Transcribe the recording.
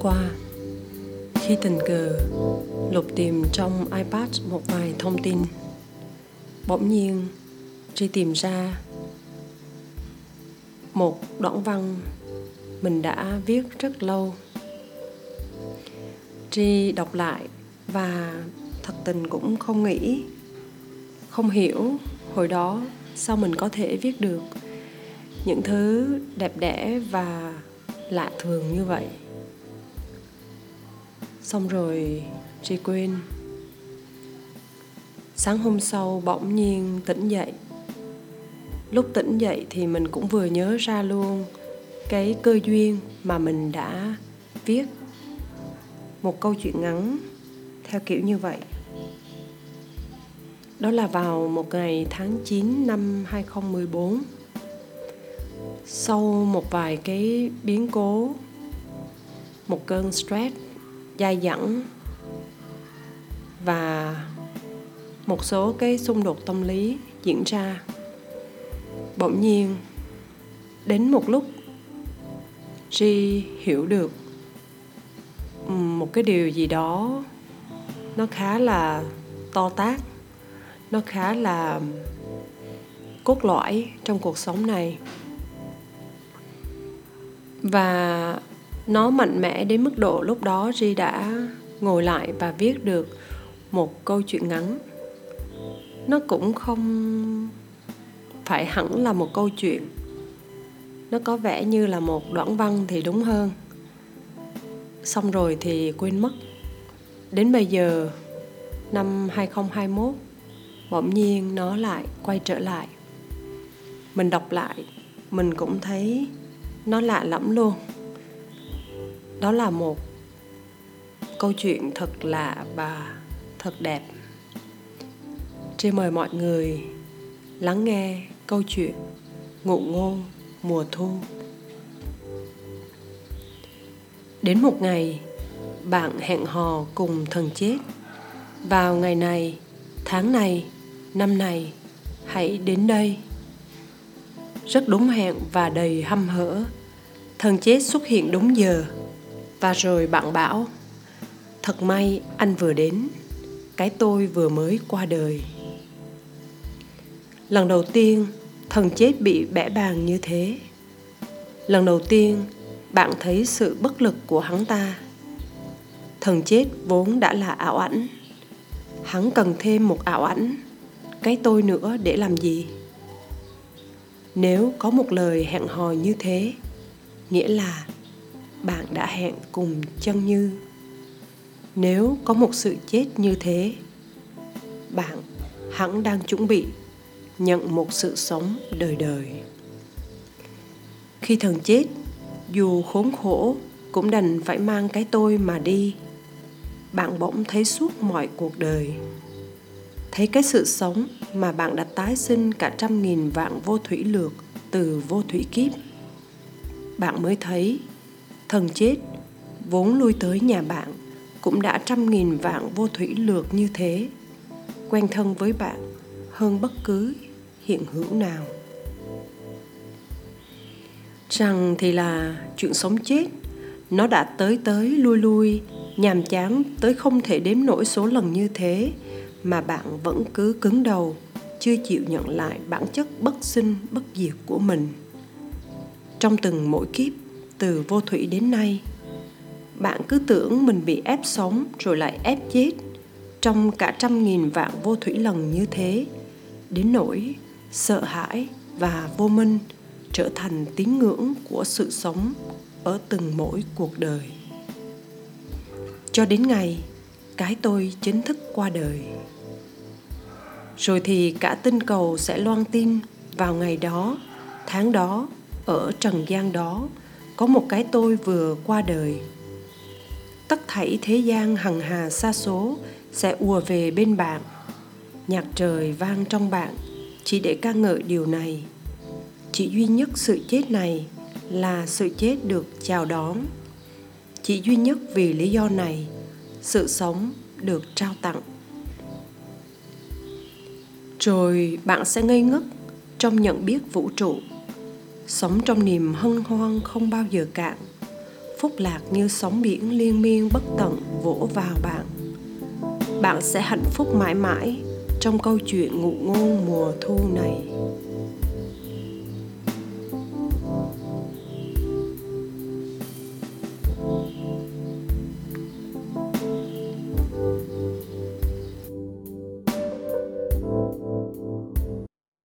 qua. Khi tình cờ, lục tìm trong ipad một vài thông tin. Bỗng nhiên, tri tìm ra một đoạn văn mình đã viết rất lâu. Tri đọc lại và thật tình cũng không nghĩ, không hiểu hồi đó sao mình có thể viết được những thứ đẹp đẽ và lạ thường như vậy xong rồi chị quên. Sáng hôm sau bỗng nhiên tỉnh dậy. Lúc tỉnh dậy thì mình cũng vừa nhớ ra luôn cái cơ duyên mà mình đã viết một câu chuyện ngắn theo kiểu như vậy. Đó là vào một ngày tháng 9 năm 2014 sau một vài cái biến cố, một cơn stress dai dẳng và một số cái xung đột tâm lý diễn ra. Bỗng nhiên, đến một lúc, G hiểu được một cái điều gì đó nó khá là to tát, nó khá là cốt lõi trong cuộc sống này. Và nó mạnh mẽ đến mức độ lúc đó Ri đã ngồi lại và viết được một câu chuyện ngắn. Nó cũng không phải hẳn là một câu chuyện. Nó có vẻ như là một đoạn văn thì đúng hơn. Xong rồi thì quên mất. Đến bây giờ, năm 2021 bỗng nhiên nó lại quay trở lại. Mình đọc lại, mình cũng thấy nó lạ lẫm luôn đó là một câu chuyện thật lạ và thật đẹp. Tri mời mọi người lắng nghe câu chuyện ngụ ngôn mùa thu. Đến một ngày, bạn hẹn hò cùng thần chết. Vào ngày này, tháng này, năm này, hãy đến đây. Rất đúng hẹn và đầy hăm hở, thần chết xuất hiện đúng giờ và rồi bạn bảo, thật may anh vừa đến, cái tôi vừa mới qua đời. Lần đầu tiên, thần chết bị bẽ bàng như thế. Lần đầu tiên, bạn thấy sự bất lực của hắn ta. Thần chết vốn đã là ảo ảnh. Hắn cần thêm một ảo ảnh, cái tôi nữa để làm gì? Nếu có một lời hẹn hò như thế, nghĩa là bạn đã hẹn cùng chân như. Nếu có một sự chết như thế, bạn hẳn đang chuẩn bị nhận một sự sống đời đời. Khi thần chết, dù khốn khổ cũng đành phải mang cái tôi mà đi. Bạn bỗng thấy suốt mọi cuộc đời. Thấy cái sự sống mà bạn đã tái sinh cả trăm nghìn vạn vô thủy lược từ vô thủy kiếp. Bạn mới thấy thần chết, vốn lui tới nhà bạn, cũng đã trăm nghìn vạn vô thủy lược như thế. Quen thân với bạn, hơn bất cứ hiện hữu nào. Rằng thì là chuyện sống chết, nó đã tới tới lui lui, nhàm chán tới không thể đếm nổi số lần như thế, mà bạn vẫn cứ cứng đầu, chưa chịu nhận lại bản chất bất sinh, bất diệt của mình. Trong từng mỗi kiếp từ vô thủy đến nay. Bạn cứ tưởng mình bị ép sống rồi lại ép chết trong cả trăm nghìn vạn vô thủy lần như thế. Đến nỗi sợ hãi và vô minh trở thành tín ngưỡng của sự sống ở từng mỗi cuộc đời. Cho đến ngày cái tôi chính thức qua đời, rồi thì cả tinh cầu sẽ loan tin vào ngày đó, tháng đó, ở trần gian đó có một cái tôi vừa qua đời. Tất thảy thế gian hằng hà xa số sẽ ùa về bên bạn. Nhạc trời vang trong bạn, chỉ để ca ngợi điều này. Chỉ duy nhất sự chết này là sự chết được chào đón. Chỉ duy nhất vì lý do này, sự sống được trao tặng. Rồi bạn sẽ ngây ngất trong nhận biết vũ trụ sống trong niềm hân hoan không bao giờ cạn. Phúc lạc như sóng biển liên miên bất tận vỗ vào bạn. Bạn sẽ hạnh phúc mãi mãi trong câu chuyện ngụ ngôn mùa thu này.